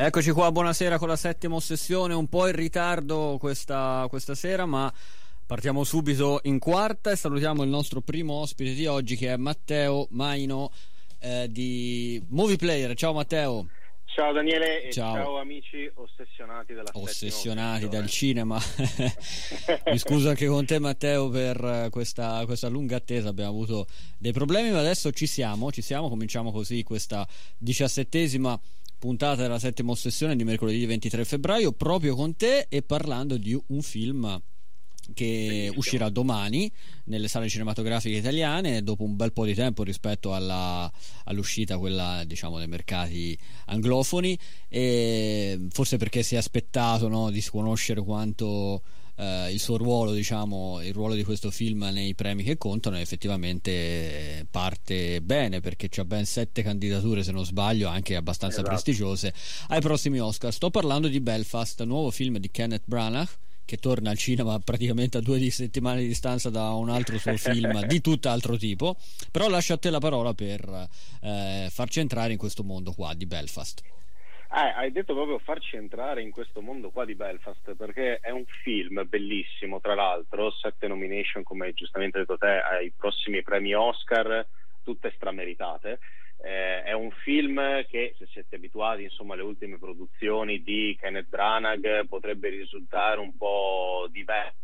Eccoci qua, buonasera con la settima ossessione, un po' in ritardo questa, questa sera, ma partiamo subito in quarta e salutiamo il nostro primo ospite di oggi che è Matteo Maino eh, di Movie Player. Ciao Matteo. Ciao Daniele e ciao, ciao amici ossessionati dalla Ossessionati dal cinema. Mi scuso anche con te Matteo per questa, questa, lunga attesa, abbiamo avuto dei problemi ma adesso ci siamo, ci siamo, cominciamo così questa diciassettesima puntata della settima ossessione di mercoledì 23 febbraio proprio con te e parlando di un film che Benissimo. uscirà domani nelle sale cinematografiche italiane dopo un bel po' di tempo rispetto alla, all'uscita quella diciamo dei mercati anglofoni e forse perché si è aspettato no, di conoscere quanto eh, il suo ruolo, diciamo, il ruolo di questo film nei premi che contano effettivamente parte bene perché c'ha ben sette candidature se non sbaglio, anche abbastanza esatto. prestigiose ai prossimi Oscar. Sto parlando di Belfast, nuovo film di Kenneth Branagh che torna al cinema praticamente a due settimane di distanza da un altro suo film di tutt'altro tipo, però lascio a te la parola per eh, farci entrare in questo mondo qua di Belfast. Eh, hai detto proprio farci entrare in questo mondo qua di Belfast perché è un film bellissimo, tra l'altro, sette nomination come giustamente hai detto te ai prossimi premi Oscar, tutte strameritate. Eh, è un film che se siete abituati insomma alle ultime produzioni di Kenneth Branagh potrebbe risultare un po' diverso,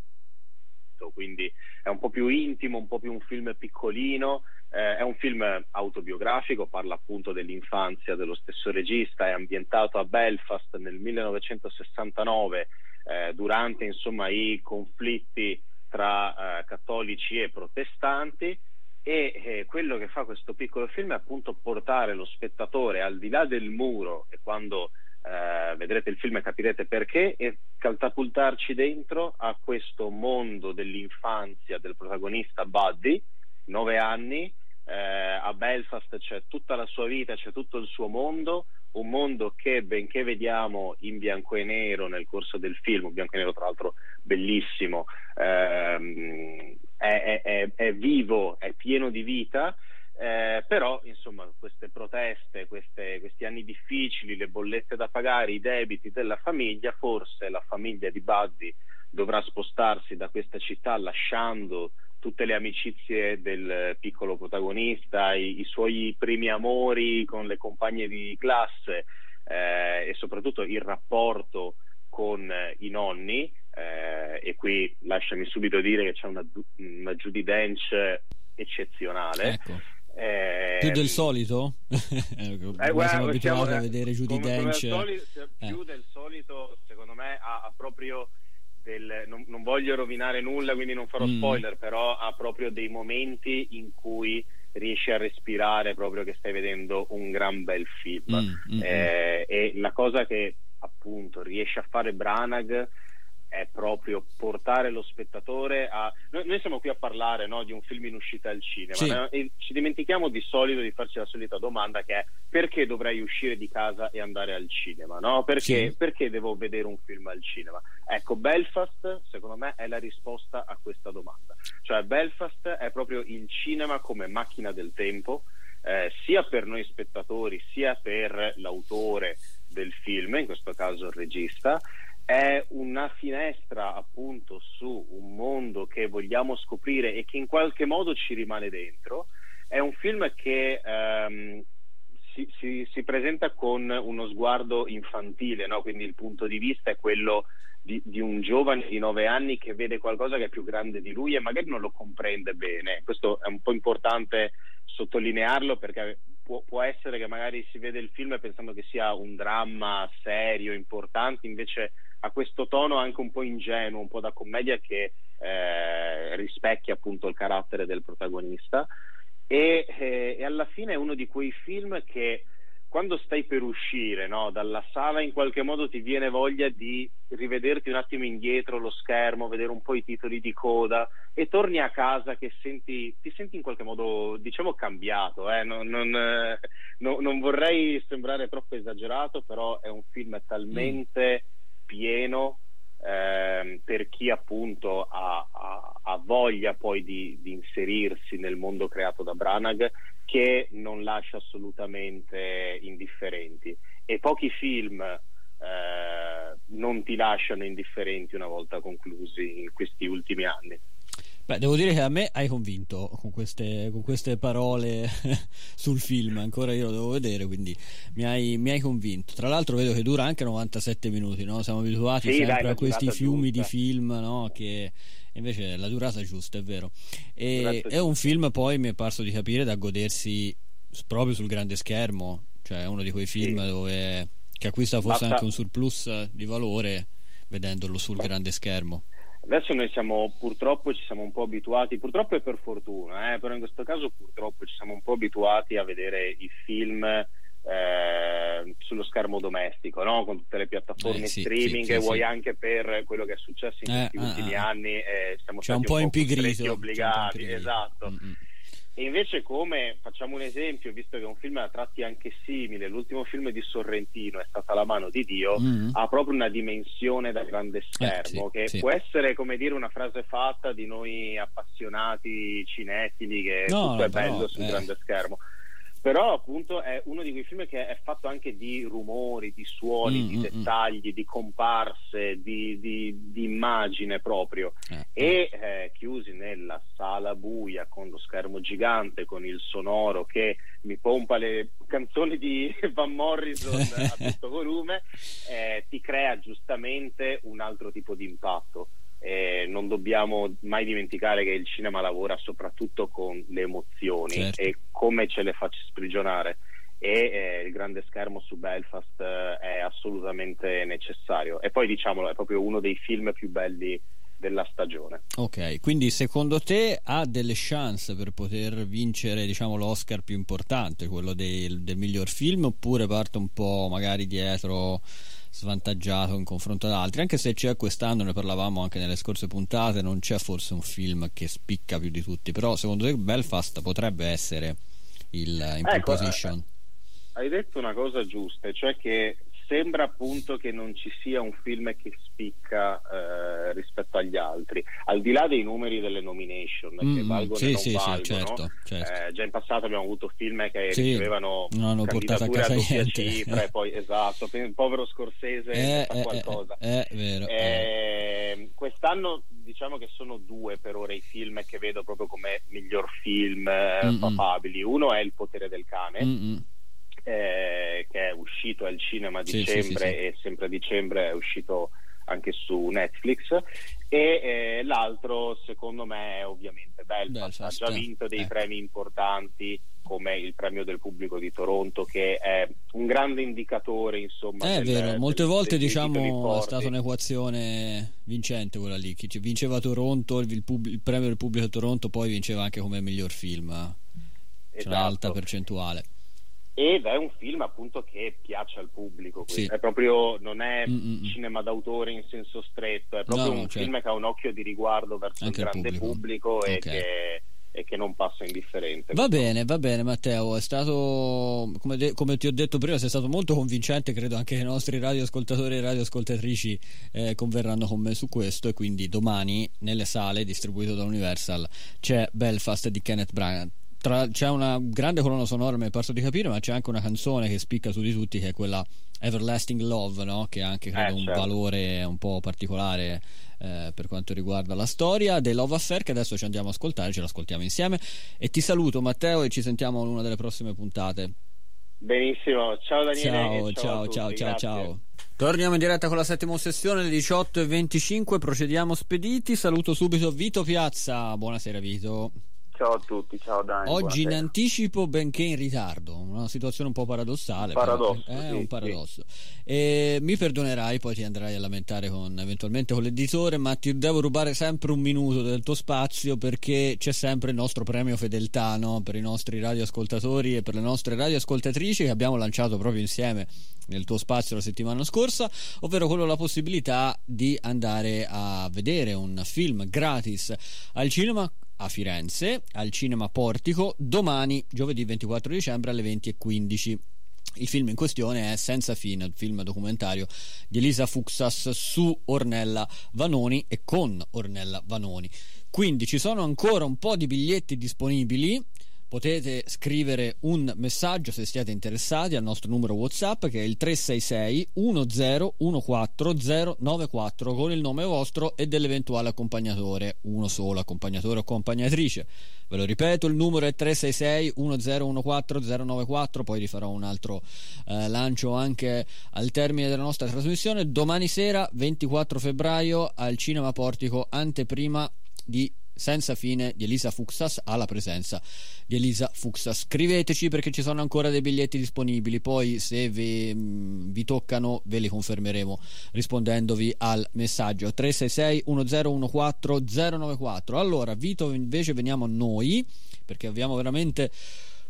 quindi è un po' più intimo, un po' più un film piccolino eh, è un film autobiografico, parla appunto dell'infanzia dello stesso regista, è ambientato a Belfast nel 1969 eh, durante insomma, i conflitti tra eh, cattolici e protestanti. E eh, quello che fa questo piccolo film è appunto portare lo spettatore al di là del muro e quando eh, vedrete il film capirete perché e catapultarci dentro a questo mondo dell'infanzia del protagonista Buddy, nove anni, eh, a Belfast c'è tutta la sua vita, c'è tutto il suo mondo, un mondo che benché vediamo in bianco e nero nel corso del film, bianco e nero tra l'altro bellissimo, ehm, è, è, è, vivo, è pieno di vita, eh, però insomma queste proteste, queste, questi anni difficili, le bollette da pagare, i debiti della famiglia, forse la famiglia di Buddy dovrà spostarsi da questa città lasciando tutte le amicizie del piccolo protagonista, i, i suoi primi amori con le compagne di classe eh, e soprattutto il rapporto con eh, i nonni. Eh, e qui lasciami subito dire che c'è una, una Judy Dench eccezionale. Ecco. Eh, più del solito? eh, guarda, siamo abituati a vedere Judy come, Dench. Come più eh. del solito, secondo me, ha, ha proprio del, non, non, voglio rovinare nulla, quindi non farò mm. spoiler, però ha proprio dei momenti in cui riesci a respirare proprio che stai vedendo un gran bel film. Mm, mm, eh, e la cosa che appunto riesce a fare Branagh è proprio portare lo spettatore a... Noi, noi siamo qui a parlare no, di un film in uscita al cinema sì. e ci dimentichiamo di solito di farci la solita domanda che è perché dovrei uscire di casa e andare al cinema? No? Perché, sì. perché devo vedere un film al cinema? Ecco, Belfast secondo me è la risposta a questa domanda. Cioè Belfast è proprio il cinema come macchina del tempo, eh, sia per noi spettatori sia per l'autore del film, in questo caso il regista, è una finestra appunto su un mondo che vogliamo scoprire e che in qualche modo ci rimane dentro. È un film che ehm, si, si, si, presenta con uno sguardo infantile, no? quindi il punto di vista è quello di, di, un giovane di nove anni che vede qualcosa che è più grande di lui e magari non lo comprende bene. Questo è un po' importante sottolinearlo perché può, può, essere che magari si vede il film pensando che sia un dramma serio, importante, invece ha questo tono anche un po' ingenuo, un po' da commedia che eh, rispecchia appunto il carattere del protagonista e, eh, e, alla fine è uno di quei film che quando stai per uscire no, dalla sala in qualche modo ti viene voglia di rivederti un attimo indietro lo schermo, vedere un po' i titoli di coda e torni a casa che senti, ti senti in qualche modo diciamo cambiato, eh? non, non, eh, no, non, vorrei sembrare troppo esagerato però è un film talmente... Mm pieno ehm, per chi appunto ha, ha, ha voglia poi di, di, inserirsi nel mondo creato da Branagh che non lascia assolutamente indifferenti e pochi film eh, non ti lasciano indifferenti una volta conclusi in questi ultimi anni. Beh, devo dire che a me hai convinto con queste, con queste parole sul film, ancora io lo devo vedere, quindi mi hai, mi hai, convinto. Tra l'altro vedo che dura anche 97 minuti, no? siamo abituati sì, sempre dai, a questi fiumi giusta. di film, no? che invece la durata è giusta, è vero. E, è un film poi mi è parso di capire da godersi proprio sul grande schermo, cioè è uno di quei film sì. dove, che acquista forse Basta. anche un surplus di valore vedendolo sul grande schermo. Adesso noi siamo purtroppo ci siamo un po' abituati, purtroppo è per fortuna, eh, però in questo caso purtroppo ci siamo un po' abituati a vedere i film eh, sullo schermo domestico, no? con tutte le piattaforme eh, sì, streaming, sì, e sì, vuoi anche per quello che è successo in questi ah, ultimi anni, eh, siamo C'è stati un po' impigrito, obbligati, impigrito. esatto. Mm-hmm. E invece come, facciamo un esempio, visto che è un film a tratti anche simile, l'ultimo film di Sorrentino è stata La mano di Dio, mm-hmm. ha proprio una dimensione da grande schermo, eh, che sì. può essere come dire una frase fatta di noi appassionati cinefili, che No, tutto è bello sul eh. grande schermo. Però appunto è uno di quei film che è fatto anche di rumori, di suoni, Mm, di mm, mm. dettagli, di comparse, di, di- di immagine proprio Eh, e eh, chiusi nella sala buia con lo schermo gigante, con il sonoro che mi pompa le canzoni di Van Morrison a tutto volume, eh, ti crea giustamente un altro tipo di impatto. Eh, non dobbiamo mai dimenticare che il cinema lavora soprattutto con le emozioni Certo. e come ce le faccia sprigionare. E eh, il grande schermo su Belfast eh, è assolutamente necessario. E poi diciamolo è proprio uno dei film più belli della stagione. Ok, quindi secondo te ha delle chance per poter vincere diciamo, l'Oscar più importante, quello del, del miglior film, oppure parte un po' magari dietro svantaggiato in confronto ad altri, anche se c'è quest'anno, ne parlavamo anche nelle scorse puntate, non c'è forse un film che spicca più di tutti, però secondo te Belfast potrebbe essere il in pole Ecco, position? hai detto una cosa giusta cioè che sembra appunto che non ci sia un film che spicca eh, rispetto agli altri al di là dei numeri delle nomination che Mm, valgono sì, e non sì, sì, valgono certo, certo. Eh, già in passato abbiamo avuto film che Sì, ricevevano non hanno portato a casa doppia niente. cifra e poi esatto il povero Scorsese Eh, fa eh, qualcosa eh, è vero. eh. Eh, quest'anno diciamo che sono due per ora i film che vedo proprio come miglior film eh, Mm-mm. papabili. Uno è Il potere del cane, Mm-mm. Eh, che è uscito al cinema a dicembre sì, sì, sì. e sempre a dicembre è uscito anche su Netflix e eh, l'altro secondo me è ovviamente Belfast, Belfast, ha già vinto dei ecco. premi importanti come il premio del pubblico di Toronto che è un grande indicatore insomma Eh, È del- vero, molte del- volte titoli diciamo è stata un'equazione vincente quella lì, chi vinceva Toronto, il, pub- il premio del pubblico a Toronto poi vinceva anche come miglior film, c'è Esatto. un'alta percentuale. Ed è un film appunto che piace al pubblico Sì. è proprio non è Mm-mm. cinema d'autore in senso stretto è proprio No, un certo. film che ha un occhio di riguardo verso Anche il il grande pubblico. pubblico, e, Ok. che, e che non passa indifferente Va bene, va bene Matteo, è stato, come, de- come ti ho detto prima, sei stato molto convincente, credo anche i nostri radioascoltatori e radioascoltatrici eh, converranno con me su questo e quindi domani nelle sale distribuito da Universal c'è Belfast di Kenneth Branagh. Tra- c'è una grande colonna sonora, mi è parso di capire, ma c'è anche una canzone che spicca su di tutti che è quella Everlasting Love, no? che ha anche credo Eh, un certo. valore un po' particolare eh, per quanto riguarda la storia dei Love Affair che adesso ci andiamo a ascoltare, ce l'ascoltiamo insieme e ti saluto Matteo e ci sentiamo in una delle prossime puntate. benissimo ciao Daniele Ciao, ciao, ciao, tutti, ciao, ciao. Torniamo in diretta con la settima sessione alle 18.25, procediamo spediti, saluto subito Vito Piazza, buonasera Vito. Ciao a tutti, ciao Dani. Oggi in anticipo benché in ritardo, una situazione un po' paradossale. Paradosso, però, è sì, un paradosso. E mi perdonerai, poi ti andrai a lamentare con, eventualmente con l'editore, ma ti devo rubare sempre un minuto del tuo spazio perché c'è sempre il nostro premio fedeltà no? per i nostri radioascoltatori e per le nostre radioascoltatrici che abbiamo lanciato proprio insieme nel tuo spazio la settimana scorsa, ovvero quello la possibilità di andare a vedere un film gratis al cinema a Firenze, al Cinema Portico, domani, giovedì 24 dicembre alle 20.15. Il film in questione è Senza fine, il film documentario di Elisa Fuxas su Ornella Vanoni e con Ornella Vanoni. Quindi ci sono ancora un po' di biglietti disponibili potete scrivere un messaggio se siete interessati al nostro numero WhatsApp che è il 366 1014094 con il nome vostro e dell'eventuale accompagnatore, uno solo accompagnatore o accompagnatrice. Ve lo ripeto, il numero è 366 1014094, poi rifarò un altro eh, lancio anche al termine della nostra trasmissione. Domani sera, 24 febbraio, al Cinema Portico, anteprima di senza fine di Elisa Fuxas alla presenza di Elisa Fuxas. Scriveteci perché ci sono ancora dei biglietti disponibili, poi se vi, mm, vi toccano ve li confermeremo rispondendovi al messaggio 366 1014 094. Allora, Vito invece veniamo a noi perché abbiamo veramente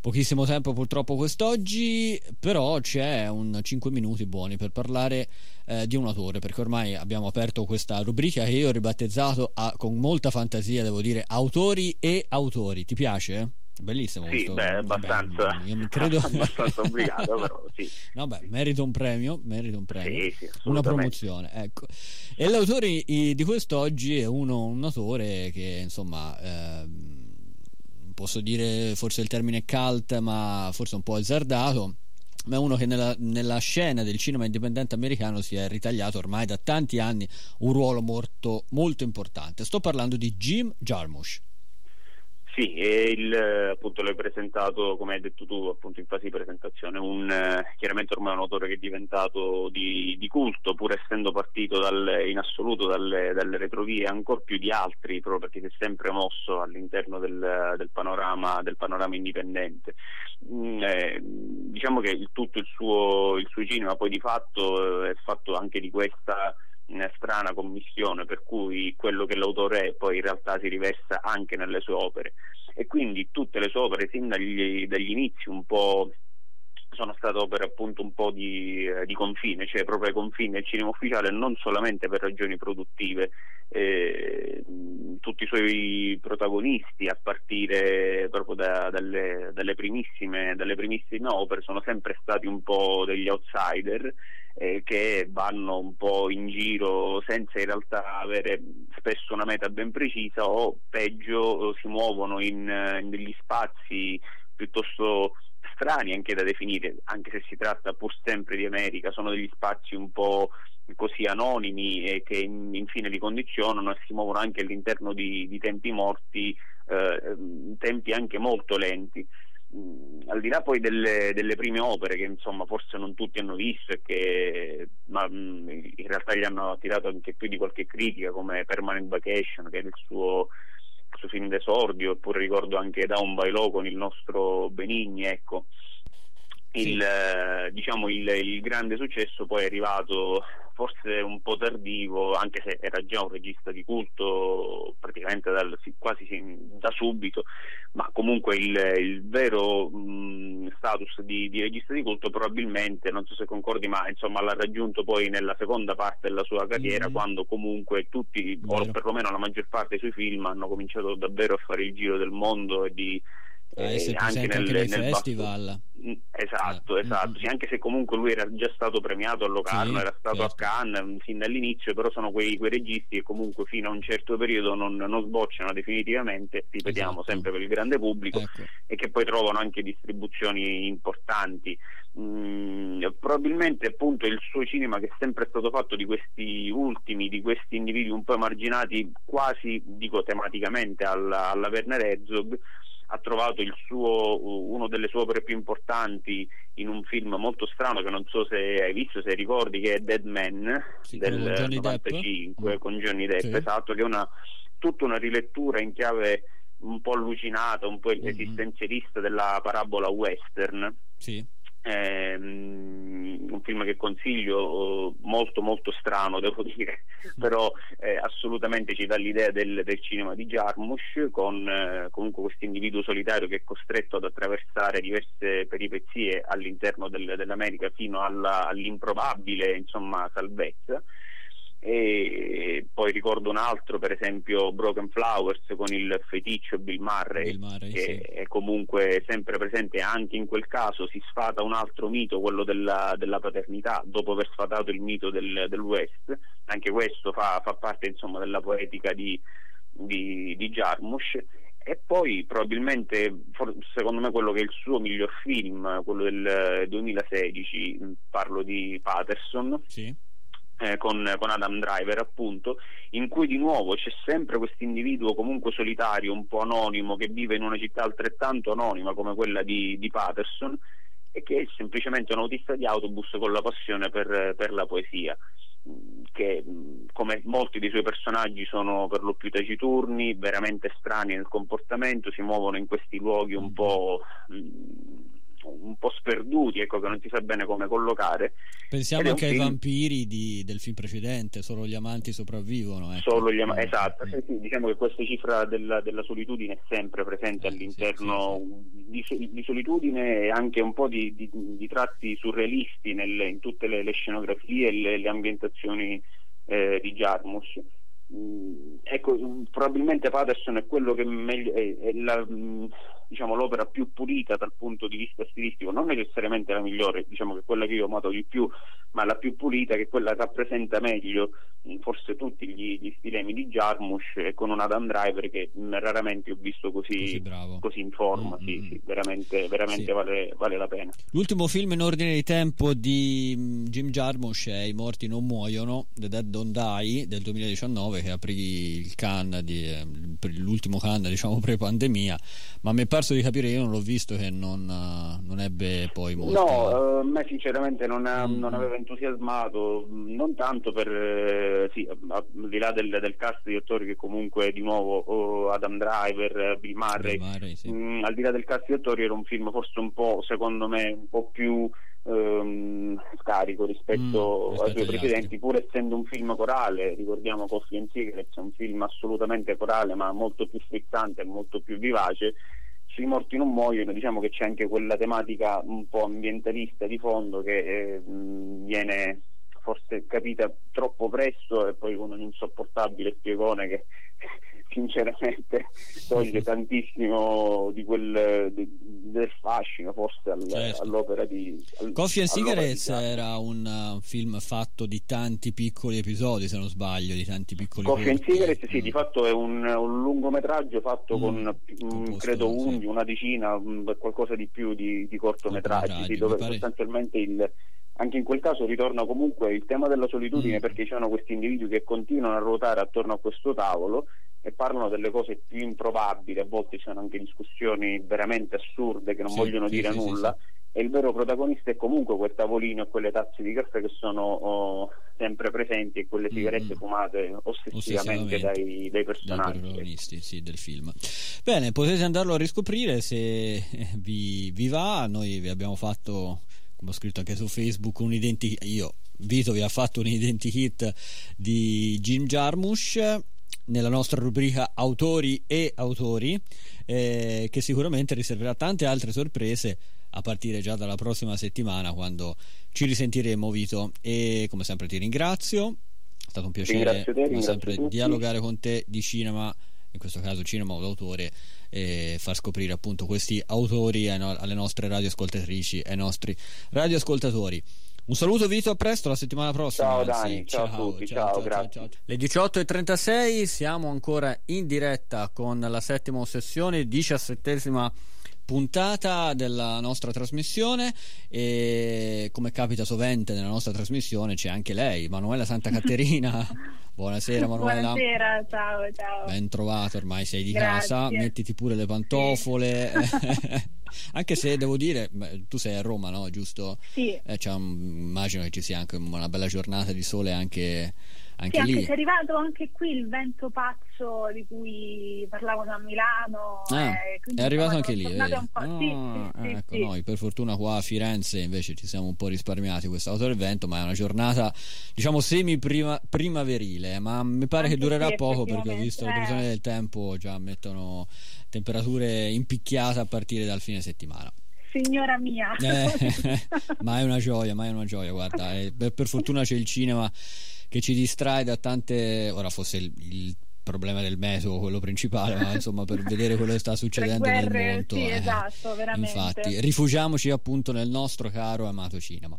pochissimo tempo purtroppo quest'oggi, però c'è un 5 minuti buoni per parlare eh, di un autore, perché ormai abbiamo aperto questa rubrica che io ho ribattezzato a, con molta fantasia, devo dire, autori e autori. Ti piace? Bellissimo sì, questo. Beh, abbastanza, beh, io credo... abbastanza obbligato, però sì. No, beh, merito un premio, merito un premio. Sì, sì, una promozione, ecco. E l'autore di quest'oggi è uno, un autore che, insomma, eh, posso dire forse il termine cult, ma forse un po' azzardato ma è uno che nella, nella, scena del cinema indipendente americano si è ritagliato ormai da tanti anni un ruolo molto, molto importante. Sto parlando di Jim Jarmusch. Sì, il, appunto l'hai presentato, come hai detto tu, appunto in fase di presentazione, un, chiaramente ormai un autore che è diventato di, di culto, pur essendo partito dal, in assoluto dalle, dalle, retrovie, ancora più di altri, proprio perché si è sempre mosso all'interno del, del, panorama, del panorama, indipendente. Mm, eh, diciamo che il, tutto il suo, il suo cinema poi di fatto eh, è fatto anche di questa strana commissione per cui quello che l'autore è poi in realtà si riversa anche nelle sue opere e quindi tutte le sue opere sin dagli, dagli inizi un po' sono state opere appunto un po' di, eh, di, confine, cioè proprio ai confini del cinema ufficiale, non solamente per ragioni produttive. Eh, tutti i suoi protagonisti, a partire proprio da, dalle, dalle, primissime, dalle primissime opere, sono sempre stati un po' degli outsider eh, che vanno un po' in giro senza in realtà avere spesso una meta ben precisa o peggio si muovono in, in degli spazi piuttosto strani anche da definire, anche se si tratta pur sempre di America, sono degli spazi un po' così anonimi e che infine li condizionano e si muovono anche all'interno di, di tempi morti, eh, tempi anche molto lenti al di là poi delle, delle, prime opere che insomma forse non tutti hanno visto e che ma, in realtà gli hanno attirato anche più di qualche critica come Permanent Vacation che è il suo, il suo film d'esordio oppure ricordo anche Down by Law con il nostro Benigni ecco il, sì. diciamo, il, il, grande successo poi è arrivato forse un po' tardivo, anche se era già un regista di culto praticamente dal, quasi da subito, ma comunque il, il vero mh, status di, di, regista di culto probabilmente, non so se concordi, ma insomma l'ha raggiunto poi nella seconda parte della sua carriera, mm-hmm. quando comunque tutti, o perlomeno la maggior parte dei suoi film hanno cominciato davvero a fare il giro del mondo e di a essere anche, nel, nei nel festival. Basso. Mm, esatto, eh. esatto. Sì, anche se comunque lui era già stato premiato a Locarno, sì, era stato certo. a Cannes mm, fin dall'inizio, però sono quei, quei, registi che comunque fino a un certo periodo non, non sbocciano definitivamente, ripetiamo esatto. sempre per il grande pubblico, ecco. e che poi trovano anche distribuzioni importanti. Mm, probabilmente appunto il suo cinema che è sempre stato fatto di questi ultimi, di questi individui un po' emarginati quasi, dico tematicamente, alla, alla Werner Herzog, ha trovato suo, uno delle sue opere più importanti in un film molto strano che non so se hai visto, se ricordi, che è Dead Man sì, del Johnny 95 Depp. con Johnny Depp, sì. esatto, che è una, tutta una rilettura in chiave un po' allucinata, un po' mm-hmm. esistenzialista della parabola western. Sì ehm, un film che consiglio molto molto strano devo dire però eh, assolutamente ci dà l'idea del, del cinema di Jarmusch con eh, comunque questo individuo solitario che è costretto ad attraversare diverse peripezie all'interno del, dell'America fino alla, all'improbabile insomma salvezza e poi ricordo un altro per esempio Broken Flowers con il feticcio Bill Murray, Bill Murray che sì. è comunque sempre presente anche in quel caso si sfata un altro mito quello della, della paternità dopo aver sfatato il mito del, del West anche questo fa, fa parte insomma della poetica di, di, di Jarmusch e poi probabilmente, secondo me, quello che è il suo miglior film, quello del 2016, parlo di Patterson. Sì. Eh, con, con, Adam Driver appunto in cui di nuovo c'è sempre questo individuo comunque solitario un po' anonimo che vive in una città altrettanto anonima come quella di, di Patterson e che è semplicemente un autista di autobus con la passione per, per la poesia che come molti dei suoi personaggi sono per lo più taciturni, veramente strani nel comportamento, si muovono in questi luoghi un po' un po' sperduti, ecco, che non si sa bene come collocare. Pensiamo anche ai film... vampiri di, del film precedente, solo gli amanti sopravvivono. Ecco. Solo gli am- esatto, sì, sì, diciamo che questa cifra della, della, solitudine è sempre presente eh, all'interno sì, di, di, solitudine e anche un po' di, di tratti surrealisti nelle, in tutte le, le scenografie e le, le ambientazioni eh, di Jarmus. Mm, ecco, probabilmente Patterson è quello che meglio, è, è la, mm, diciamo, l'opera più pulita dal punto di vista stilistico, non necessariamente la migliore, diciamo che quella che io ho amato di più, ma la più pulita, che quella rappresenta meglio mm, forse tutti gli, gli stilemi di Jarmusch e con un Adam Driver che raramente ho visto così, così, così in forma, mm-hmm. sì, sì, veramente, veramente sì. Vale, vale, la pena. L'ultimo film in ordine di tempo di Jim Jarmusch è I morti non muoiono, The Dead Don't Die del 2019 che aprì il Cannes, di, eh, l'ultimo Cannes diciamo pre-pandemia, ma mi è parso di capire, io non l'ho visto che non, non ebbe poi molto... No, a uh, me sinceramente non, mm. non, aveva entusiasmato, non tanto per, eh, sì, al di là del, del, cast di attori che comunque di nuovo oh, Adam Driver, Bill Murray, Bill Murray sì. mh, mm, al di là del cast di attori era un film forse un po', secondo me, un po' più ehm, scarico rispetto mm, ai suoi precedenti, pur essendo un film corale, ricordiamo Coffee and è un film assolutamente corale ma molto più frizzante e molto più vivace, sui morti non muoiono, diciamo che c'è anche quella tematica un po' ambientalista di fondo che eh, viene forse capita troppo presto e poi con un insopportabile spiegone che sinceramente toglie tantissimo di quel, di, del fascino forse al, certo. all'opera di al, Coffee and Cigarettes era un uh, film fatto di tanti piccoli episodi se non sbaglio di tanti piccoli Coffee and Cigarettes sì mm. di fatto è un, un lungometraggio fatto mm. con mm, credo un, sì. una decina qualcosa di più di, di cortometraggi dove pare... sostanzialmente il anche in quel caso ritorna comunque il tema della solitudine mm. perché ci sono questi individui che continuano a ruotare attorno a questo tavolo e parlano delle cose più improbabili, a volte ci sono anche discussioni veramente assurde che non sì, vogliono sì, dire sì, nulla e il vero protagonista è comunque quel tavolino e quelle tazze di caffè che sono oh, sempre presenti e quelle sigarette mm. fumate ossessivamente, dai, dai, personaggi. Dai protagonisti sì, del film. Bene, potete andarlo a riscoprire se vi, vi va, noi vi abbiamo fatto come ho scritto anche su Facebook un identikit io Vito vi ha fatto un identikit di Jim Jarmusch nella nostra rubrica autori e autori eh, che sicuramente riserverà tante altre sorprese a partire già dalla prossima settimana quando ci risentiremo Vito e come sempre ti ringrazio è stato un piacere te, come sempre tutti. dialogare con te di cinema in questo caso cinema o d'autore e far scoprire appunto questi autori alle nostre radioascoltatrici e ai nostri radioascoltatori un saluto Vito, a presto, la settimana prossima. Ciao Dani, ciao, ciao, a tutti, ciao, ciao, ciao grazie. Le 18.36 siamo ancora in diretta con la settima sessione, diciassettesima puntata della nostra trasmissione e come capita sovente nella nostra trasmissione c'è anche lei, Manuela Santa Caterina. Buonasera Manuela. Buonasera, ciao, ciao. Ben trovato, ormai sei di Grazie. casa, mettiti pure le pantofole. Sì. anche se devo dire, tu sei a Roma, no? Giusto? Sì. Eh, immagino che ci sia anche una bella giornata di sole anche anche sì, lì. Anche, è arrivato anche qui il vento pazzo di cui parlavano a Milano. Ah, eh, è arrivato anche lì. Oh, sì, sì, ecco, noi per fortuna qua a Firenze invece ci siamo un po' risparmiati quest'auto del vento, ma è una giornata diciamo semi primaverile, ma mi pare anche che durerà poco perché ho visto eh. le previsioni del tempo già mettono temperature impicchiate a partire dal fine settimana signora mia. Eh, ma è una gioia, ma è una gioia, guarda, eh, per, per, fortuna c'è il cinema che ci distrae da tante ora fosse il, il problema del metodo quello principale, ma insomma per vedere quello che sta succedendo guerre, nel mondo. Sì, eh, esatto, veramente. Infatti, rifugiamoci appunto nel nostro caro amato cinema.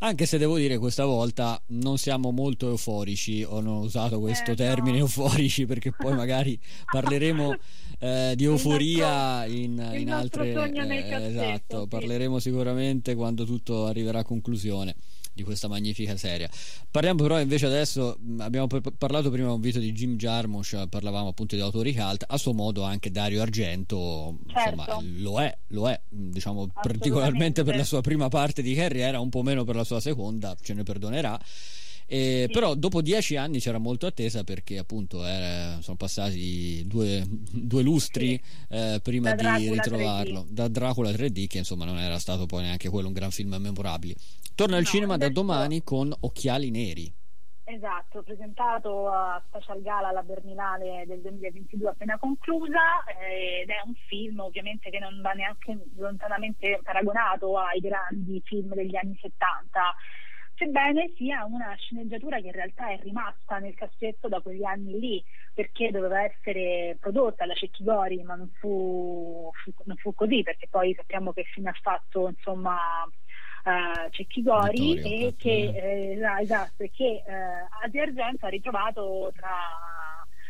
Anche se devo dire questa volta non siamo molto euforici, ho usato questo Eh, termine no. euforici perché poi magari parleremo eh, di euforia nostro- in, in altre eh, cassetto, esatto, sì. parleremo sicuramente quando tutto arriverà a conclusione di questa magnifica serie. Parliamo però invece adesso, abbiamo par- parlato prima un video di Jim Jarmusch, parlavamo appunto di autori cult, a suo modo anche Dario Argento, insomma, Certo. lo è, lo è, diciamo particolarmente per la sua prima parte di carriera, un po' meno per la sua seconda, ce ne perdonerà. Eh, Sì. Però dopo dieci anni c'era molto attesa perché appunto era- sono passati due, due lustri eh, prima Da di Dracula ritrovarlo. 3D. da Dracula 3D che insomma non era stato poi neanche quello un gran film memorabile. Torna al No, cinema da domani con Occhiali Neri. Esatto, presentato a Special Gala alla Berlinale del 2022 appena conclusa eh, ed è un film ovviamente che non va neanche lontanamente paragonato ai grandi film degli anni 70, sebbene sia una sceneggiatura che in realtà è rimasta nel cassetto da quegli anni lì perché doveva essere prodotta da Cecchigori ma non fu, fu- non fu così perché poi sappiamo che fine ha fatto insomma eh, Cecchigori Vittorio, e che, eh. esa- esatto, e che eh, Adi Argento ha ritrovato tra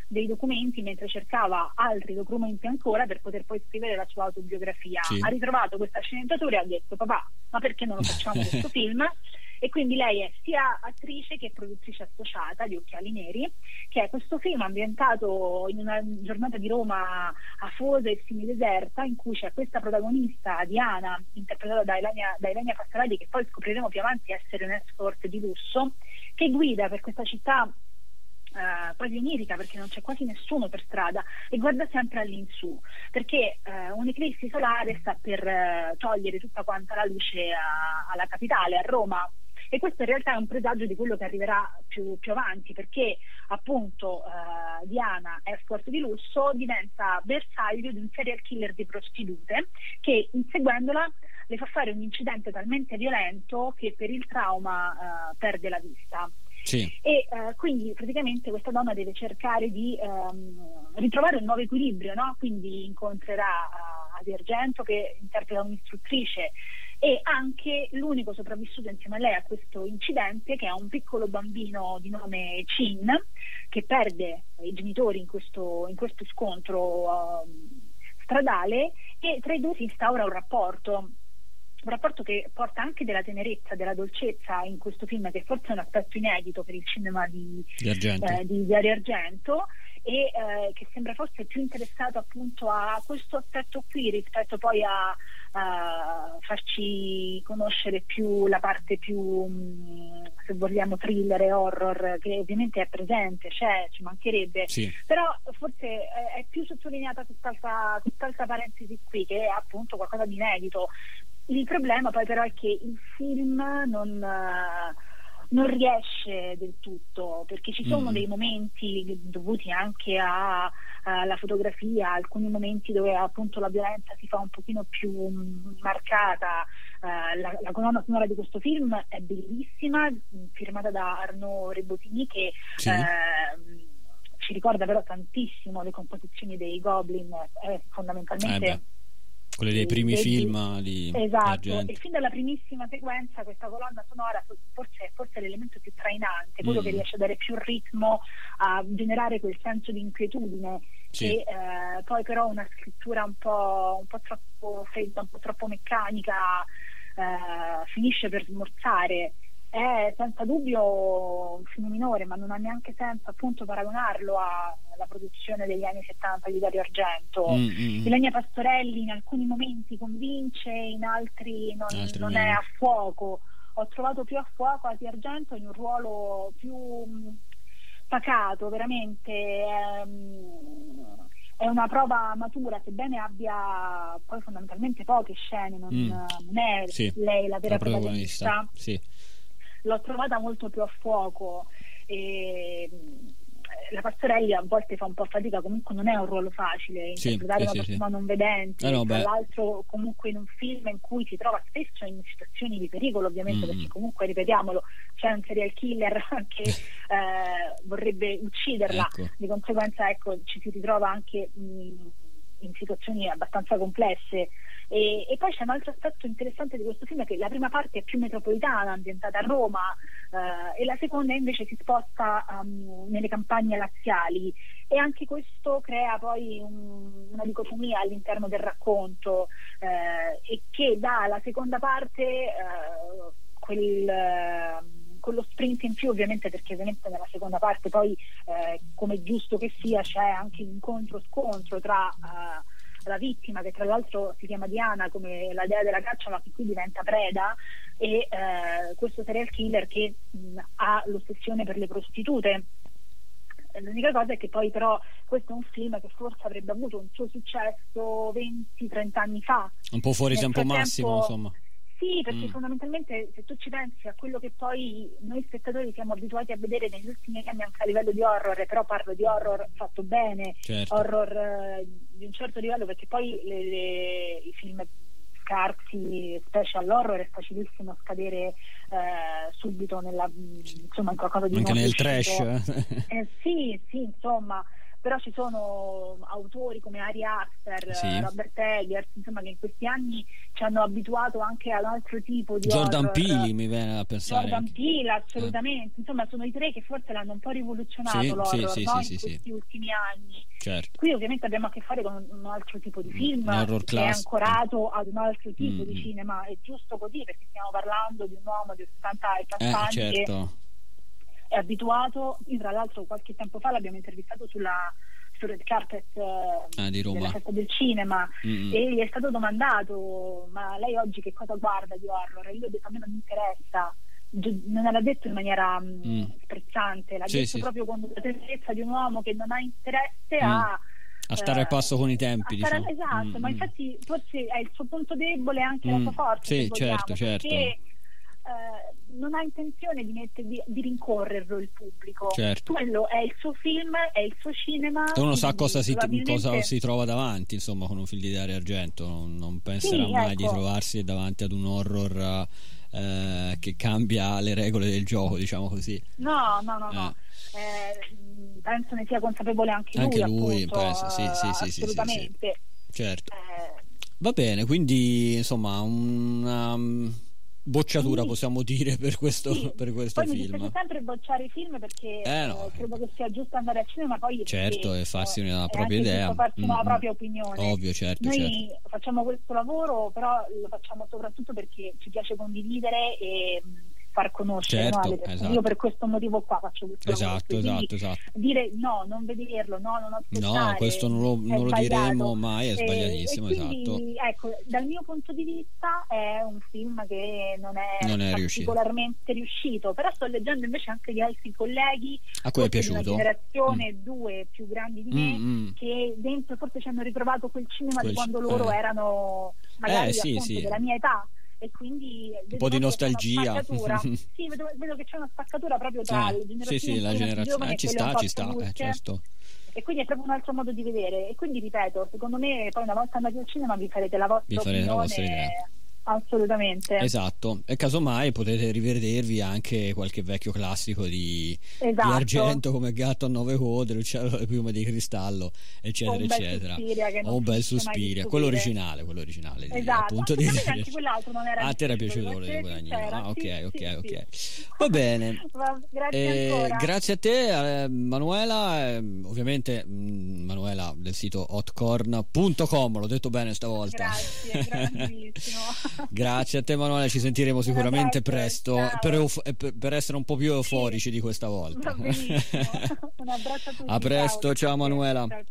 dei documenti mentre cercava altri documenti ancora per poter poi scrivere la sua autobiografia. Sì. Ha ritrovato questa sceneggiatura e ha detto papà, ma perché non lo facciamo questo film? E quindi lei è sia attrice che produttrice associata di Occhiali Neri, che è questo film ambientato in una giornata di Roma afosa e semideserta, in cui c'è questa protagonista, Diana, interpretata da Elenia, da Elenia Pastorelli, che poi scopriremo più avanti essere un escort di lusso, che guida per questa città eh, quasi onirica perché non c'è quasi nessuno per strada e guarda sempre all'insù perché eh, un'eclissi solare sta per eh, togliere tutta quanta la luce a- alla capitale, a Roma. E questo in realtà è un presagio di quello che arriverà più, più avanti, perché appunto eh, Diana, escort di lusso, diventa bersaglio di un serial killer di prostitute che inseguendola le fa fare un incidente talmente violento che per il trauma eh, perde la vista. sì E eh, quindi praticamente questa donna deve cercare di ehm, ritrovare un nuovo equilibrio, no? quindi incontrerà uh, Adi Argento che interpreta un'istruttrice e anche l'unico sopravvissuto insieme a lei a questo incidente che è un piccolo bambino di nome Chin che perde i genitori in questo, in questo scontro ehm, stradale e tra i due si instaura un rapporto un rapporto che porta anche della tenerezza, della dolcezza in questo film, che forse è un aspetto inedito per il cinema di, di Argento. eh, di Argento e eh, che sembra forse più interessato appunto a questo aspetto qui rispetto poi a, a farci conoscere più la parte più se vogliamo thriller e horror che ovviamente è presente, c'è, ci mancherebbe. Sì. Però forse è, più sottolineata quest'altra, quest'altra parentesi qui che è appunto qualcosa di inedito. Il problema poi però è che il film non, eh, non riesce del tutto perché ci sono Mm. dei momenti dovuti anche a- alla fotografia, alcuni momenti dove appunto la violenza si fa un pochino più mm, marcata. Eh, la, la colonna sonora di questo film è bellissima, firmata da Arnaud Rebotini che Sì. ehm, ci ricorda però tantissimo le composizioni dei Goblin, è fondamentalmente Eh beh, quelli dei primi vedi- film di Esatto, e fin dalla primissima sequenza questa colonna sonora forse è forse l'elemento più trainante, quello Mm. che riesce a dare più ritmo, a generare quel senso di inquietudine Sì. che eh, poi però una scrittura un po', un po' troppo fredda, un po' troppo meccanica eh, finisce per smorzare. È senza dubbio un film minore, ma non ha neanche senso appunto paragonarlo alla produzione degli anni 70 di Dario Argento. Mm, mm, mm. Ilenia Pastorelli in alcuni momenti convince, in altri non, Altri non è a fuoco. Ho trovato più a fuoco Adi Argento in un ruolo più mh, pacato, veramente. ehm, è una prova matura, sebbene abbia poi fondamentalmente poche scene, non, Mm. non è Sì, lei la vera la protagonista protagonista sì l'ho trovata molto più a fuoco e, la Pastorelli a volte fa un po' fatica, comunque non è un ruolo facile Sì, interpretare sì, una sì, persona sì. non vedente, Eh no, tra l'altro comunque in un film in cui si trova spesso in situazioni di pericolo ovviamente Mm. perché comunque ripetiamolo c'è un serial killer che eh, vorrebbe ucciderla, Ecco. di conseguenza ecco, ci si ritrova anche mh, in situazioni abbastanza complesse. E, e poi c'è un altro aspetto interessante di questo film che la prima parte è più metropolitana, ambientata a Roma, eh, e la seconda invece si sposta um, nelle campagne laziali. E anche questo crea poi un- una dicotomia all'interno del racconto eh, e che dà alla seconda parte eh, quel, eh, quello sprint in più ovviamente perché ovviamente nella seconda parte poi eh, come giusto che sia c'è anche l'incontro-scontro tra eh, la vittima che tra l'altro si chiama Diana come la dea della caccia ma che qui diventa preda e eh, questo serial killer che mh, ha l'ossessione per le prostitute L'unica cosa è che poi però questo è un film che forse avrebbe avuto un suo successo 20-30 anni fa. Un po' fuori Nel tempo massimo, insomma. Sì, perché Mm. fondamentalmente se tu ci pensi a quello che poi noi spettatori siamo abituati a vedere negli ultimi anni anche a livello di horror, però parlo di horror fatto bene, Certo. horror eh, di un certo livello, perché poi le- le- i film scarsi, special horror, è facilissimo scadere eh, subito nella, insomma, in qualcosa di Anche nel trash. Eh, sì, sì, insomma, però ci sono autori come Ari Aster, Sì. eh, Robert Eggers, insomma, che in questi anni ci hanno abituato anche ad un altro tipo di Jordan. Peele mi viene a pensare. Jordan. Peele, assolutamente. Insomma, sono i tre che forse l'hanno un po' rivoluzionato Sì, l'horror sì, no? in questi ultimi anni. Certo. Qui ovviamente abbiamo a che fare con un altro tipo di film Un horror che è classico. ancorato ad un altro tipo Mm, di mm. cinema, è giusto così perché stiamo parlando di un uomo di 80 e Eh, certo. È abituato, io tra l'altro qualche tempo fa l'abbiamo intervistato sulla sul red carpet eh, Ah, di Roma. della festa del cinema Mm, mm. e gli è stato domandato ma lei oggi che cosa guarda di horror? E io ho detto a me non mi interessa non l'ha detto in maniera mh, Mm. sprezzante l'ha Sì, detto sì. proprio con la tenerezza di un uomo che non ha interesse Mm. a A stare al passo con i tempi, a stare- diciamo. esatto Mm, ma mm. infatti forse è il suo punto debole e anche la Mm, sua forza sì, se vogliamo, certo, certo. perché eh, non ha intenzione di, mette- di, di rincorrerlo il pubblico Certo. quello è il suo film è il suo cinema Uno sa cosa si, probabilmente- cosa si trova davanti, insomma, con un film di Dario Argento. Non, non penserà Sì, mai di ecco. trovarsi davanti ad un horror eh, che cambia le regole del gioco, diciamo così. no no no, no. Eh, penso ne sia consapevole anche lui Anche lui, appunto, penso, sì, sì, sì, sì, sì, assolutamente Certo. Eh, Va bene, quindi insomma, una um, bocciatura Sì. possiamo dire per questo, sì. per questo poi mi film. dispiace sempre bocciare i film perché Eh, no. eh, credo che sia giusto andare al cinema poi Certo, perché, e farsi eh, una è propria idea. farsi una Mm, mm. propria opinione Ovvio, certo, Noi certo. facciamo questo lavoro, però lo facciamo soprattutto perché ci piace condividere e mh, far conoscere Certo, no, esatto. Io per questo motivo qua faccio questo. Esatto, esatto, esatto. Dire no, non vederlo, no, non aspettare. No, questo non lo, non lo diremo mai, è E- sbagliatissimo, e quindi, esatto. Ecco, dal mio punto di vista è un film che non è, Non è riuscito. particolarmente riuscito, però sto leggendo invece anche di altri colleghi A cui è di una piaciuto? generazione due più grandi di me Mm, mm. che dentro forse ci hanno ritrovato quel cinema Quel di quando ci- loro eh. erano magari Eh, sì, appunto sì. della mia età e quindi Un po' di nostalgia. sì, vedo, vedo che c'è una spaccatura proprio tra Eh, sì, sì, la generazione eh, ci sta, ci sta, eh, certo. e quindi è proprio un altro modo di vedere e quindi ripeto secondo me poi una volta andati al cinema vi farete la vostra Vi farete la opinione vostra idea. Assolutamente Esatto, e casomai potete rivedervi anche qualche vecchio classico di, di Esatto. argento come Gatto a nove code, l'uccello dalle piume di cristallo, eccetera, eccetera. O un bel di Suspiria, quello originale, quello originale. di- Esatto, appunto di anche quell'altro non era Ah, ti era piaciuto quello di Guadagnino? Ah, ok, Sì, ok, sì, ok. sì. Va bene. Va- grazie Eh, ancora grazie a te eh, Manuela, eh, ovviamente mh, Manuela del sito hotcorn.com, l'ho detto bene stavolta. Grazie, grandissimo. Grazie a te Manuela, ci sentiremo sicuramente presto per, euf- eh, per- essere un po' più euforici di questa volta. Un abbraccio a tutti. A presto, ciao, Manuela. Ciao.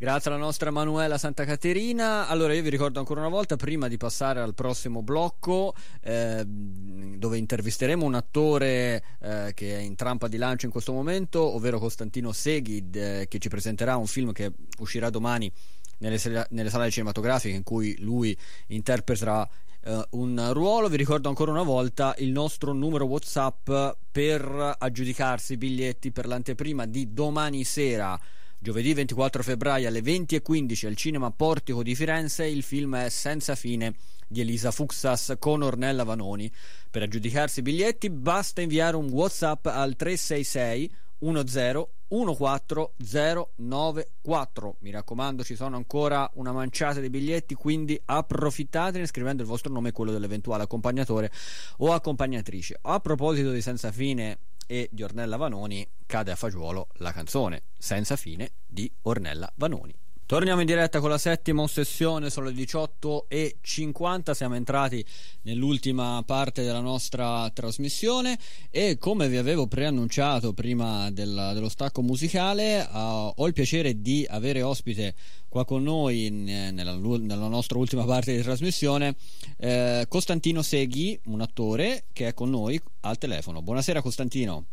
Grazie alla nostra Manuela Santa Caterina. Allora, io vi ricordo ancora una volta, prima di passare al prossimo blocco, eh, dove intervisteremo un attore eh, che è in trampa di lancio in questo momento, ovvero Costantino Seghid, eh, che ci presenterà un film che uscirà domani nelle, nelle sale cinematografiche in cui lui interpreta uh, un ruolo. Vi ricordo ancora una volta il nostro numero WhatsApp per aggiudicarsi i biglietti per l'anteprima di domani sera. Giovedì 24 febbraio alle 20.15 al Cinema Portico di Firenze il film è Senza fine di Elisa Fuxas con Ornella Vanoni. Per aggiudicarsi i biglietti basta inviare un WhatsApp al 366 10 14094. Mi raccomando, ci sono ancora una manciata di biglietti, quindi approfittatene scrivendo il vostro nome e quello dell'eventuale accompagnatore o accompagnatrice. A proposito di Senza Fine e di Ornella Vanoni, cade a fagiolo la canzone Senza Fine di Ornella Vanoni. Torniamo in diretta con la settima ossessione, sono le 18.50, siamo entrati nell'ultima parte della nostra trasmissione e come vi avevo preannunciato prima del, dello stacco musicale uh, ho il piacere di avere ospite qua con noi in, nella, nella, nostra ultima parte di trasmissione eh, Costantino Seghi, un attore che è con noi al telefono. Buonasera Costantino.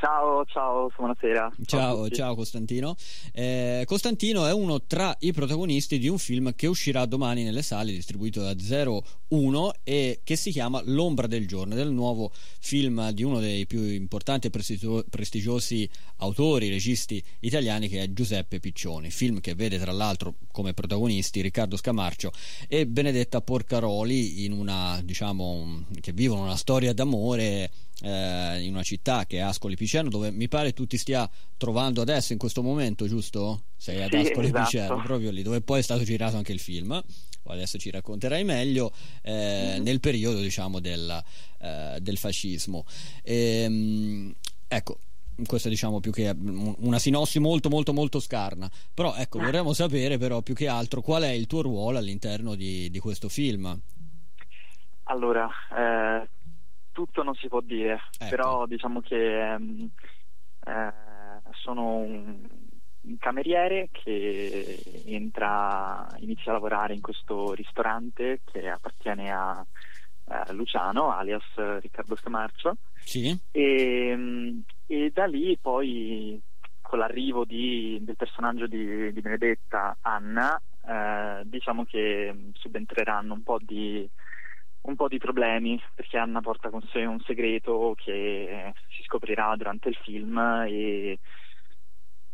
Ciao, ciao, buonasera. Ciao, ciao Costantino. Eh, Costantino è uno tra i protagonisti di un film che uscirà domani nelle sale, distribuito da 01 e che si chiama L'ombra del giorno, del nuovo film di uno dei più importanti e prestigio- prestigiosi autori, registi italiani che è Giuseppe Piccioni. Film che vede tra l'altro come protagonisti Riccardo Scamarcio e Benedetta Porcaroli una, diciamo, che vivono una storia d'amore eh, in una città che è Ascoli Piceno, dove mi pare tu ti stia trovando adesso in questo momento, giusto? Sei ad sì, Ascoli esatto. Piceno, proprio lì, dove poi è stato girato anche il film. Adesso ci racconterai meglio eh, mm-hmm. nel periodo, diciamo, del, eh, del fascismo. E, ehm, ecco, questo diciamo più che una sinossi molto molto molto scarna però ecco vorremmo sapere però più che altro qual è il tuo ruolo all'interno di, di questo film allora eh, tutto non si può dire, ecco. però diciamo che um, eh, sono un, un, cameriere che entra, inizia a lavorare in questo ristorante che appartiene a, a Luciano, alias Riccardo Scamarcio. Sì. E, um, e, da lì poi con l'arrivo di, del personaggio di, di Benedetta, Anna, eh, diciamo che subentreranno un po' di un po' di problemi perché Anna porta con sé un segreto che si scoprirà durante il film e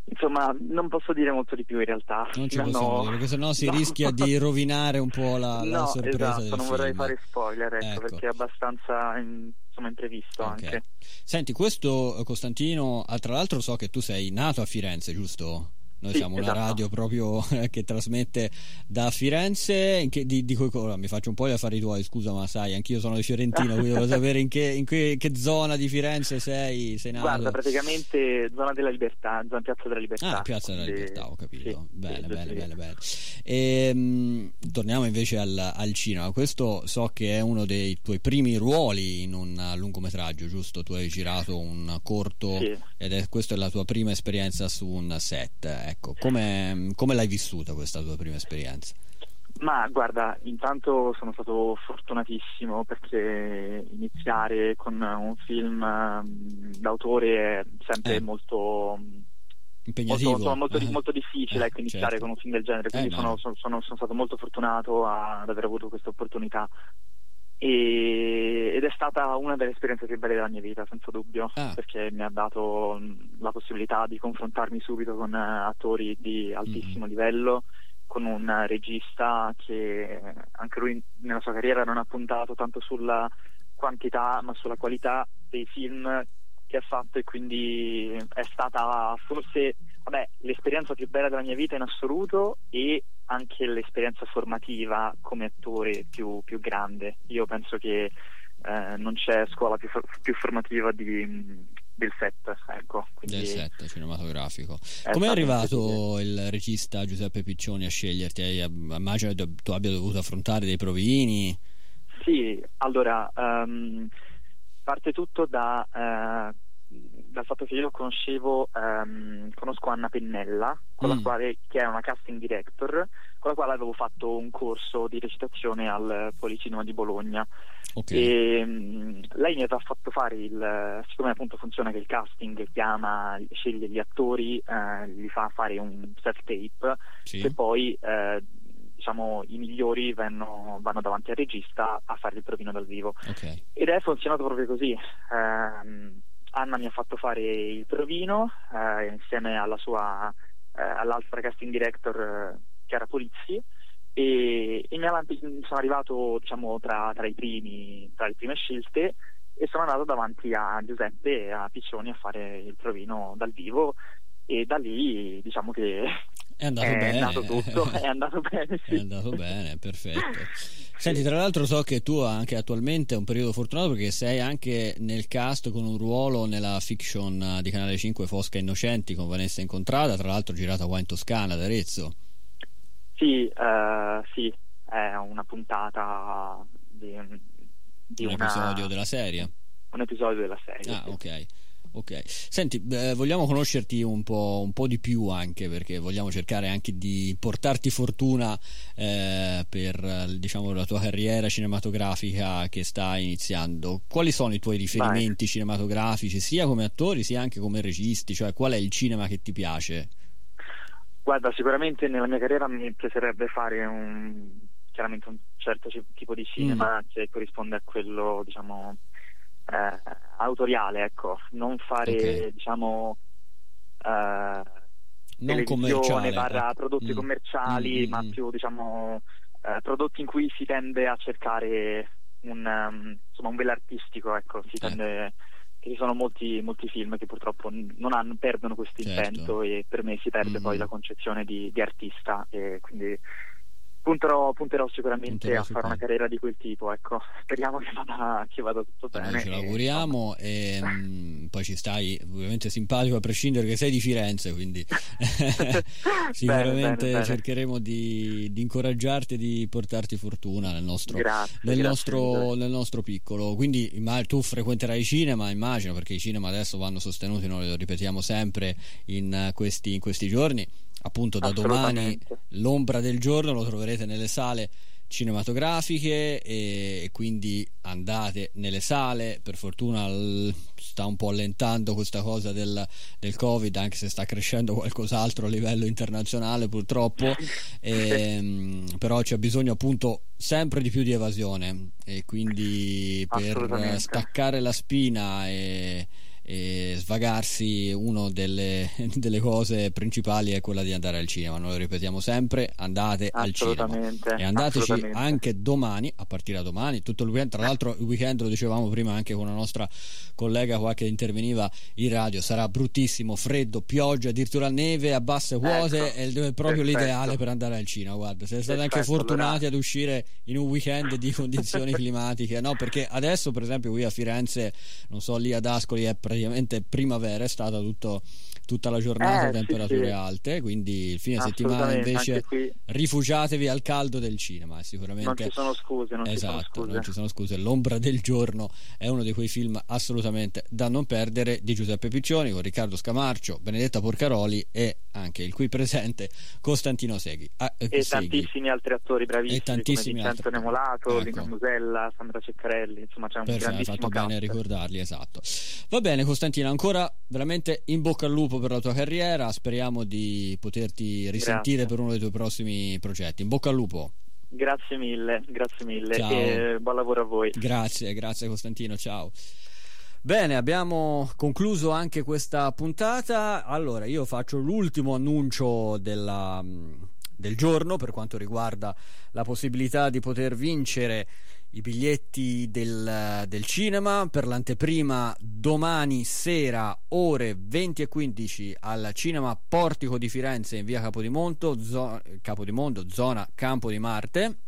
insomma non posso dire molto di più in realtà non ci possiamo no, dire perché sennò si no. rischia di rovinare un po' la, no, la sorpresa esatto, non vorrei fare spoiler ecco, ecco. perché è abbastanza insomma imprevisto okay. anche senti questo Costantino tra l'altro so che tu sei nato a Firenze giusto? Noi sì, siamo esatto. una radio proprio che trasmette da Firenze. Che, di, di, ora, mi faccio un po' gli affari tuoi, scusa, ma sai, anch'io sono di Fiorentino, quindi devo sapere in, che, in che, che, zona di Firenze sei, sei nato. Guarda, praticamente zona della libertà, zona Piazza della Libertà. Ah, Piazza della. Libertà, ho capito. Sì, bene, sì, bene, sì. bene, bene, e, mh, torniamo invece al, al, cinema. Questo so che è uno dei tuoi primi ruoli in un lungometraggio, giusto? Tu hai girato un corto ed è questa è la tua prima esperienza su un set. Ecco, come come l'hai vissuta questa tua prima esperienza? Ma guarda, intanto sono stato fortunatissimo perché iniziare con un film um, d'autore è sempre eh. molto impegnativo molto, molto, eh. molto difficile ecco, iniziare certo. con un film del genere quindi eh, sono, no. sono, sono, sono, stato molto fortunato ad aver avuto questa opportunità e, ed è stata una delle esperienze più belle della mia vita senza dubbio ah. perché mi ha dato la possibilità di confrontarmi subito con attori di altissimo mm-hmm. livello con un regista che anche lui nella sua carriera non ha puntato tanto sulla quantità ma sulla qualità dei film che ha fatto e quindi è stata forse vabbè, l'esperienza più bella della mia vita in assoluto e anche l'esperienza formativa come attore più, più grande. Io penso che eh, non c'è scuola più, più formativa di, del set, ecco. Quindi... Del set cinematografico. Come è arrivato il regista Giuseppe Piccioni a sceglierti? Immagino che tu abbia dovuto affrontare dei provini. Sì, allora um, parte tutto da, uh, dal fatto che io conoscevo, um, conosco Anna Pennella, con mm. la quale, che è una casting director, con la quale avevo fatto un corso di recitazione al Policinema di Bologna. Okay. E, um, lei mi aveva fatto fare il, siccome appunto funziona che il casting chiama, sceglie gli attori, uh, gli fa fare un self tape sì. e poi uh, diciamo, i migliori vanno, vanno, davanti al regista a fare il provino dal vivo. Okay. Ed è funzionato proprio così. Eh, Anna mi ha fatto fare il provino eh, insieme alla sua, eh, all'altra casting director eh, Chiara Polizzi e, e mi avanti, sono arrivato diciamo, tra, tra, primi, tra le prime scelte e sono andato davanti a Giuseppe e a Piccioni a fare il provino dal vivo e da lì diciamo che è andato è bene. Andato tutto, è andato bene, sì. È andato bene, perfetto. Senti, tra l'altro so che tu anche attualmente è un periodo fortunato perché sei anche nel cast con un ruolo nella fiction di Canale 5 Fosca Innocenti con Vanessa Incontrada, tra l'altro girata qua in Toscana, ad Arezzo. Sì, uh, sì, è una puntata di, di un una... episodio della serie. Un episodio della serie. Ah, sì. ok. Ok, senti, eh, vogliamo conoscerti un po', un po', di più anche perché vogliamo cercare anche di portarti fortuna eh, per diciamo, la tua carriera cinematografica che sta iniziando. Quali sono i tuoi riferimenti Vai. cinematografici, sia come attori sia anche come registi? Cioè, qual è il cinema che ti piace? Guarda, sicuramente nella mia carriera mi piacerebbe fare un, chiaramente un certo tipo di cinema mm. che corrisponde a quello, diciamo eh, autoriale, ecco, non fare okay. diciamo eh, non commerciale barra ecco. prodotti mm. commerciali, mm, ma mm. più diciamo eh, prodotti in cui si tende a cercare un, um, insomma, un velo artistico, ecco, si tende che ci sono molti, molti film che purtroppo non hanno, perdono questo certo. intento e per me si perde mm-hmm. poi la concezione di, di artista e quindi Punterò, punterò sicuramente punterò a fare una carriera di quel tipo, ecco. Speriamo che vada, che vada tutto bene. Noi ce l'auguriamo e, mh, poi ci stai ovviamente simpatico a prescindere che sei di Firenze, quindi sicuramente bene, bene, cercheremo di, di, incoraggiarti e di portarti fortuna nel nostro, grazie, nel, grazie nostro, nel nostro, piccolo. Quindi tu frequenterai i cinema, immagino, perché i cinema adesso vanno sostenuti, noi lo ripetiamo sempre in questi, in questi giorni appunto da domani l'ombra del giorno lo troverete nelle sale cinematografiche e, quindi andate nelle sale. Per fortuna sta un po' allentando questa cosa del, del, covid anche se sta crescendo qualcos'altro a livello internazionale purtroppo. E, ehm, però c'è bisogno appunto sempre di più di evasione e quindi per staccare la spina e e svagarsi una delle, delle, cose principali è quella di andare al cinema. Noi lo ripetiamo sempre andate al cinema. E andateci anche domani a partire da domani tutto il weekend. Tra l'altro il weekend lo dicevamo prima anche con una nostra collega qua che interveniva in radio sarà bruttissimo freddo pioggia addirittura neve a basse quote ecco, è proprio perfetto. l'ideale per andare al cinema guarda siete stati anche fortunati allora... ad uscire in un weekend di condizioni climatiche no? Perché adesso per esempio qui a Firenze non so lì ad Ascoli è praticamente primavera, è stata tutto, tutta la giornata eh, a temperature sì, alte, quindi il fine settimana invece rifugiatevi al caldo del cinema. Sicuramente non ci sono scuse, non esatto, ci sono scuse. non ci sono scuse. L'ombra del giorno è uno di quei film assolutamente da non perdere di Giuseppe Piccioni con Riccardo Scamarcio, Benedetta Porcaroli e anche il qui presente Costantino Seghi. Ah, eh, e Seghi. tantissimi altri attori bravissimi e tantissimi come Vincenzo Nemolato, ecco. Lina Musella, Sandra Ceccarelli, insomma c'è un Perfetto, hai fatto cast. bene a ricordarli, esatto. Va bene Costantino, ancora veramente in bocca al lupo per la tua carriera, speriamo di poterti risentire Grazie. per uno dei tuoi prossimi progetti. In bocca al lupo. Grazie mille, grazie mille Ciao. e buon lavoro a voi. Grazie, grazie Costantino, ciao. Bene, abbiamo concluso anche questa puntata. Allora, io faccio l'ultimo annuncio della, del giorno per quanto riguarda la possibilità di poter vincere i biglietti del, del, cinema per l'anteprima domani sera ore 20 e 15 al cinema Portico di Firenze in via Capodimonto, zo- Capodimondo, zona Campo di Marte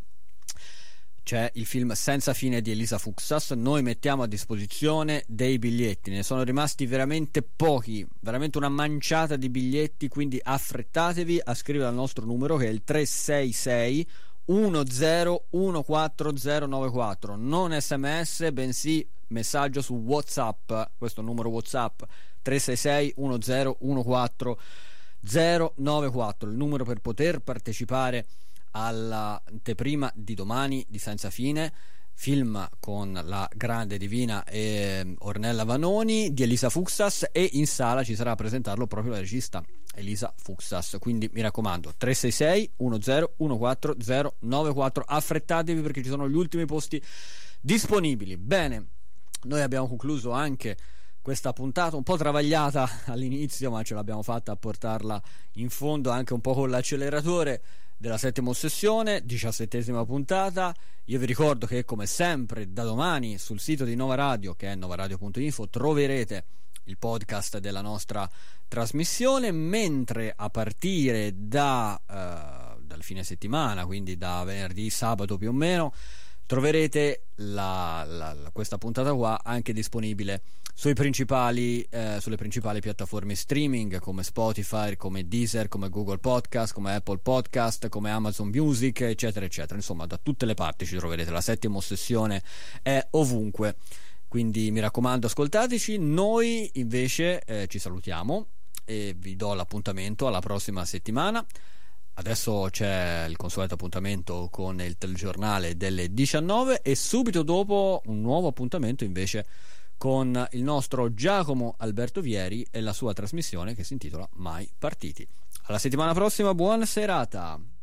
c'è il film Senza fine di Elisa Fuxas. Noi mettiamo a disposizione dei biglietti, ne sono rimasti veramente pochi, veramente una manciata di biglietti, quindi affrettatevi a scrivere al nostro numero che è il 366 1014094, non sms, bensì messaggio su WhatsApp, questo numero WhatsApp 366 1014094, il numero per poter partecipare all'anteprima di domani di Senza Fine. Film con la grande divina eh, Ornella Vanoni di Elisa Fuxas e in sala ci sarà a presentarlo proprio la regista Elisa Fuxas. Quindi mi raccomando, 366 10 094 affrettatevi perché ci sono gli ultimi posti disponibili. Bene, noi abbiamo concluso anche questa puntata un po' travagliata all'inizio, ma ce l'abbiamo fatta a portarla in fondo anche un po' con l'acceleratore della settima ossessione, diciassettesima puntata. Io vi ricordo che come sempre da domani sul sito di Nova Radio, che è novaradio.info, troverete il podcast della nostra trasmissione, mentre a partire da, uh, dal fine settimana, quindi da venerdì, sabato più o meno, troverete la, la, questa puntata qua anche disponibile principali, eh, sulle principali piattaforme streaming come Spotify, come Deezer, come Google Podcast, come Apple Podcast, come Amazon Music, eccetera, eccetera. Insomma, da tutte le parti ci troverete. La settima ossessione è ovunque. Quindi mi raccomando, ascoltateci. Noi invece eh, ci salutiamo e vi do l'appuntamento alla prossima settimana. Adesso c'è il consueto appuntamento con il telegiornale delle 19 e subito dopo un nuovo appuntamento invece con il nostro Giacomo Alberto Vieri e la sua trasmissione che si intitola Mai Partiti. Alla settimana prossima, buona serata!